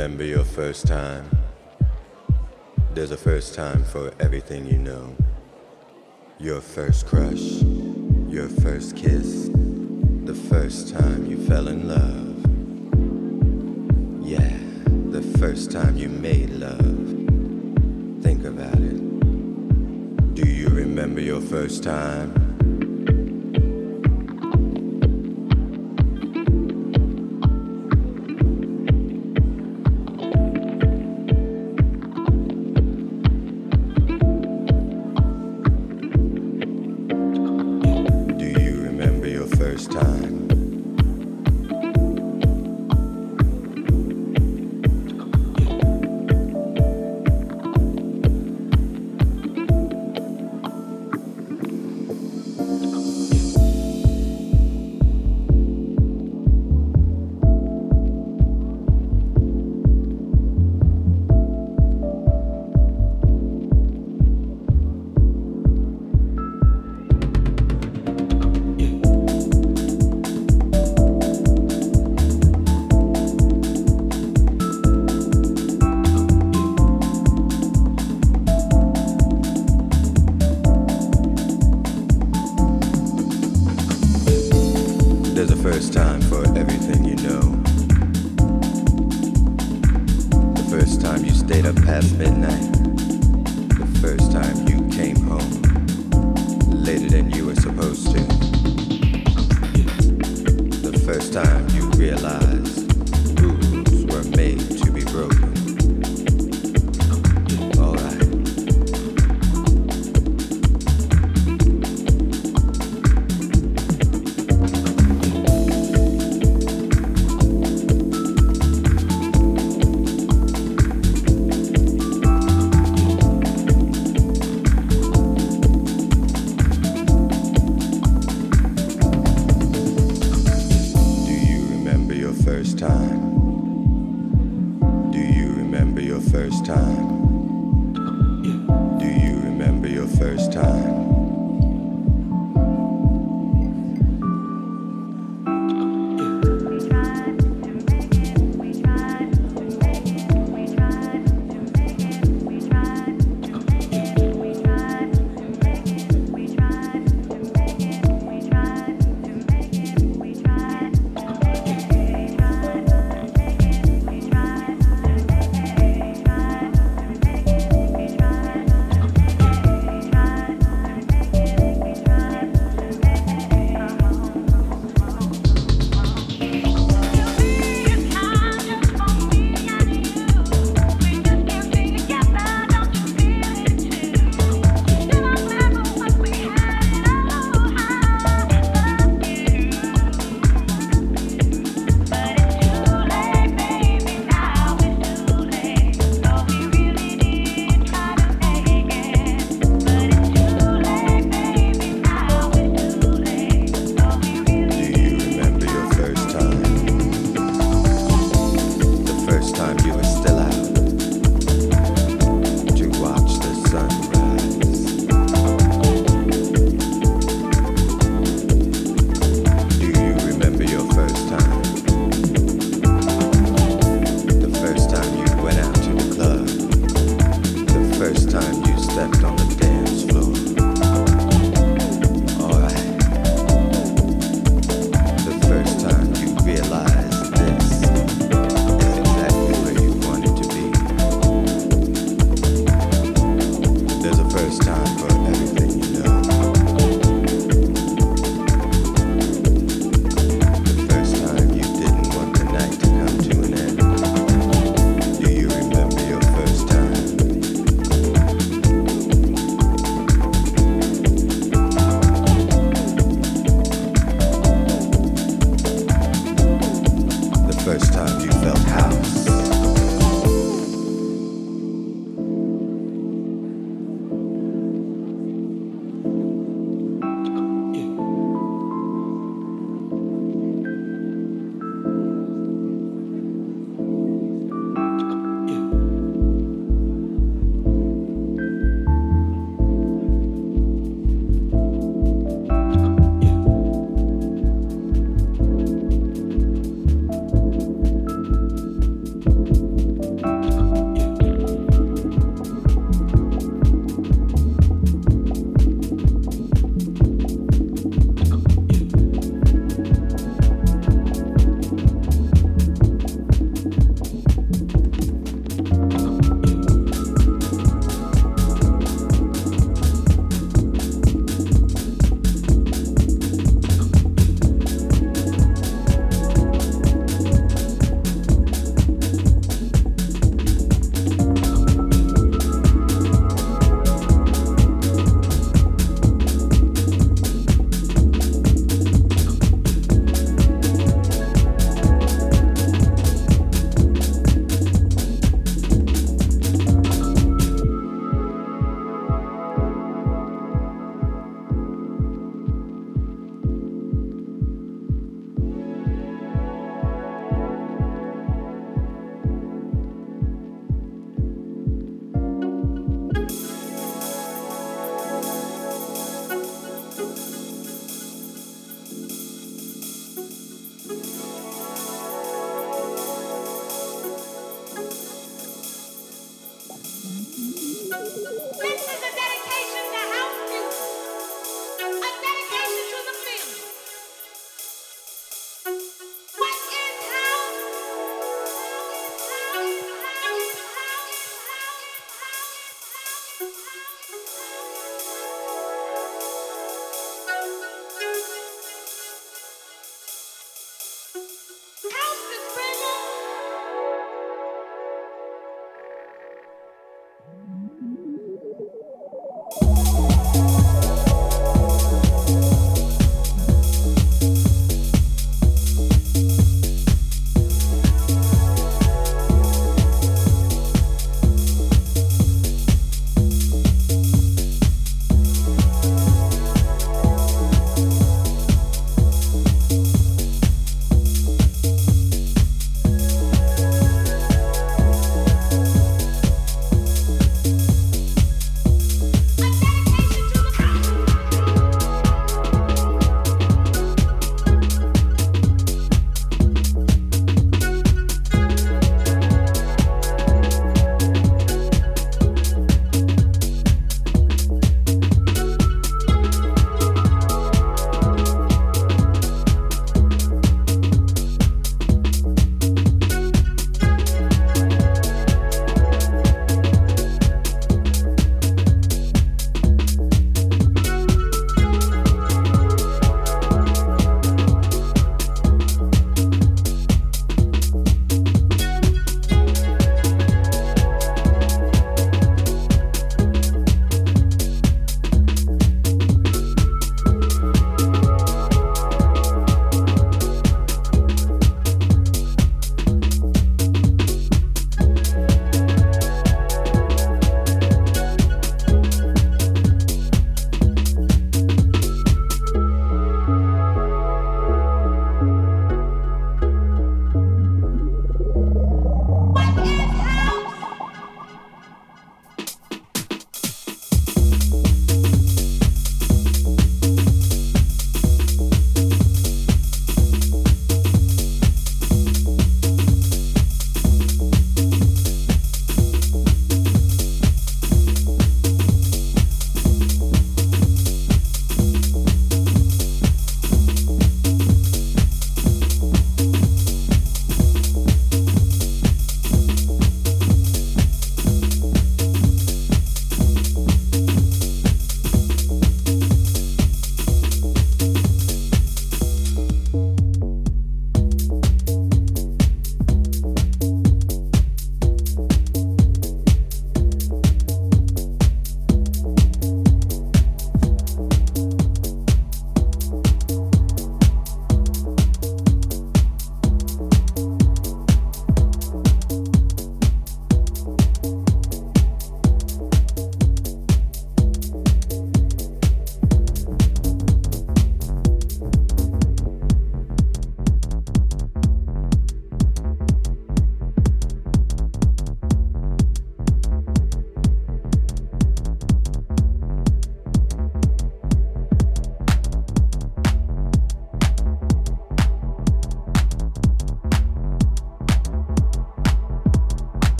remember your first time? There's a first time for everything you know. Your first crush, your first kiss, the first time you fell in love. Yeah, the first time you made love. Think about it. Do you remember your first time?